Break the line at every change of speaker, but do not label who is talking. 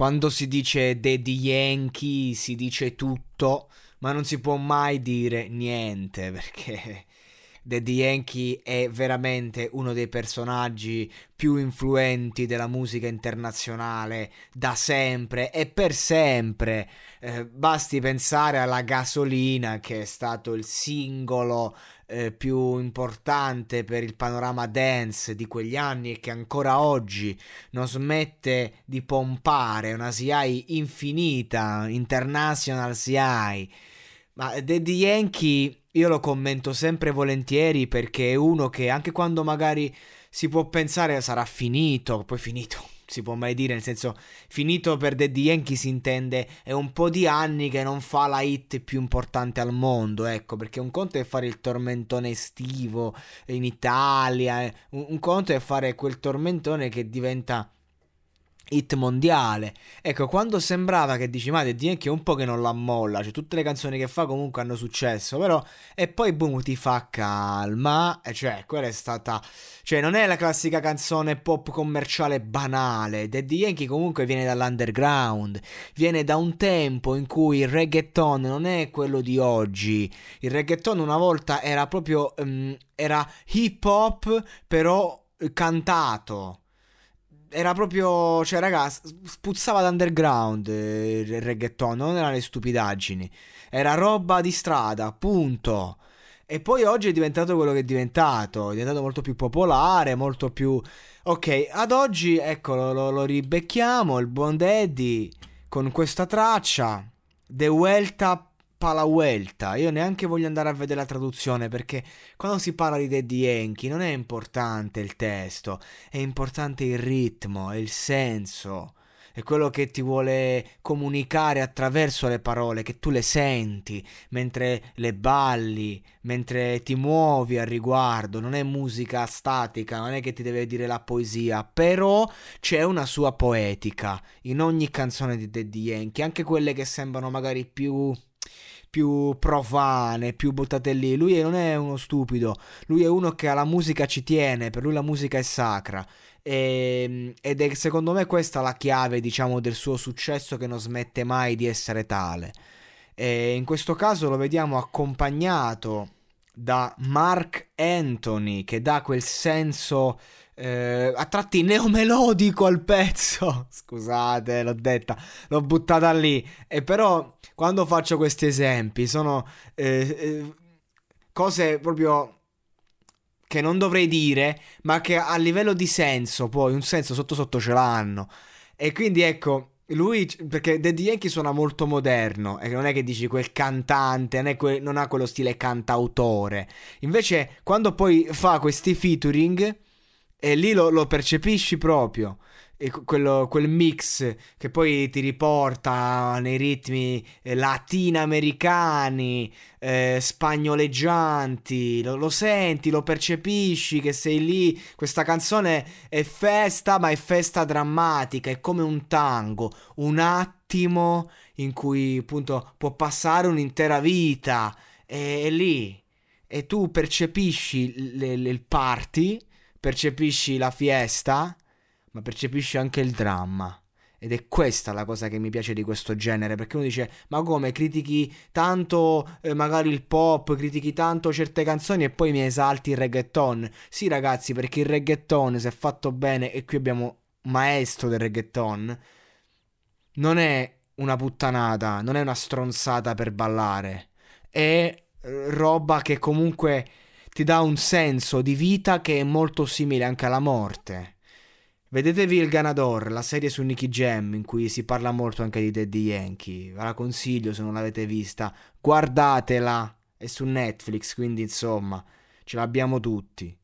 quando si dice Daddy Yankee si dice tutto, ma non si può mai dire niente perché Daddy Yankee è veramente uno dei personaggi più influenti della musica internazionale da sempre e per sempre. Eh, basti pensare alla gasolina che è stato il singolo eh, più importante per il panorama dance di quegli anni e che ancora oggi non smette di pompare una CI infinita, international CI. Ma Daddy Yankee io lo commento sempre volentieri perché è uno che anche quando magari si può pensare sarà finito, poi finito, si può mai dire, nel senso finito per Daddy Yankee si intende è un po' di anni che non fa la hit più importante al mondo, ecco, perché un conto è fare il tormentone estivo in Italia, eh, un, un conto è fare quel tormentone che diventa hit mondiale. Ecco, quando sembrava che dici, ma Daddy Yankee è un po' che non la molla, cioè tutte le canzoni che fa comunque hanno successo, però e poi boom ti fa calma, e cioè quella è stata cioè non è la classica canzone pop commerciale banale, Daddy Yankee comunque viene dall'underground, viene da un tempo in cui il reggaeton non è quello di oggi. Il reggaeton una volta era proprio um, era hip hop però cantato era proprio, cioè, raga, spuzzava d'underground eh, il reggaeton, non erano le stupidaggini. Era roba di strada, punto. E poi oggi è diventato quello che è diventato, è diventato molto più popolare, molto più... Ok, ad oggi, ecco, lo, lo ribecchiamo, il buon Daddy, con questa traccia, The Welta Palauelta. Io neanche voglio andare a vedere la traduzione perché quando si parla di Daddy Yankee non è importante il testo, è importante il ritmo, è il senso. È quello che ti vuole comunicare attraverso le parole, che tu le senti mentre le balli, mentre ti muovi al riguardo. Non è musica statica, non è che ti deve dire la poesia, però c'è una sua poetica in ogni canzone di Daddy Yankee, anche quelle che sembrano magari più più profane, più buttate lì. Lui non è uno stupido, lui è uno che alla musica ci tiene, per lui la musica è sacra. E, ehm, ed è secondo me questa la chiave, diciamo, del suo successo che non smette mai di essere tale. E in questo caso lo vediamo accompagnato da Mark Anthony che dà quel senso eh, a tratti neomelodico al pezzo. Scusate, l'ho detta, l'ho buttata lì. E però quando faccio questi esempi sono eh, eh, cose proprio che non dovrei dire, ma che a livello di senso poi un senso sotto sotto ce l'hanno. E quindi ecco, lui, perché Daddy Yankee suona molto moderno, e non è che dici quel cantante, non, que- non ha quello stile cantautore. Invece, quando poi fa questi featuring, e lì lo, lo percepisci proprio. Quello, quel mix che poi ti riporta nei ritmi eh, latinoamericani, eh, spagnoleggianti, lo, lo, senti, lo percepisci che sei lì, questa canzone è festa ma è festa drammatica, è come un tango, un attimo in cui appunto può passare un'intera vita, è, è lì. E tu percepisci il party percepisci la fiesta, ma percepisci anche il dramma. Ed è questa la cosa che mi piace di questo genere, perché uno dice, ma come critichi tanto eh, magari il pop, critichi tanto certe canzoni e poi mi esalti il reggaeton. Sì ragazzi, perché il reggaeton, se fatto bene, e qui abbiamo maestro del reggaeton, non è una puttanata, non è una stronzata per ballare, è eh, roba che comunque ti dà un senso di vita che è molto simile anche alla morte. Vedetevi il Ganador, la serie su Nicky Jam, in cui si parla molto anche di Daddy Yankee. Ve la consiglio se non l'avete vista. Guardatela, è su Netflix, quindi insomma, ce l'abbiamo tutti.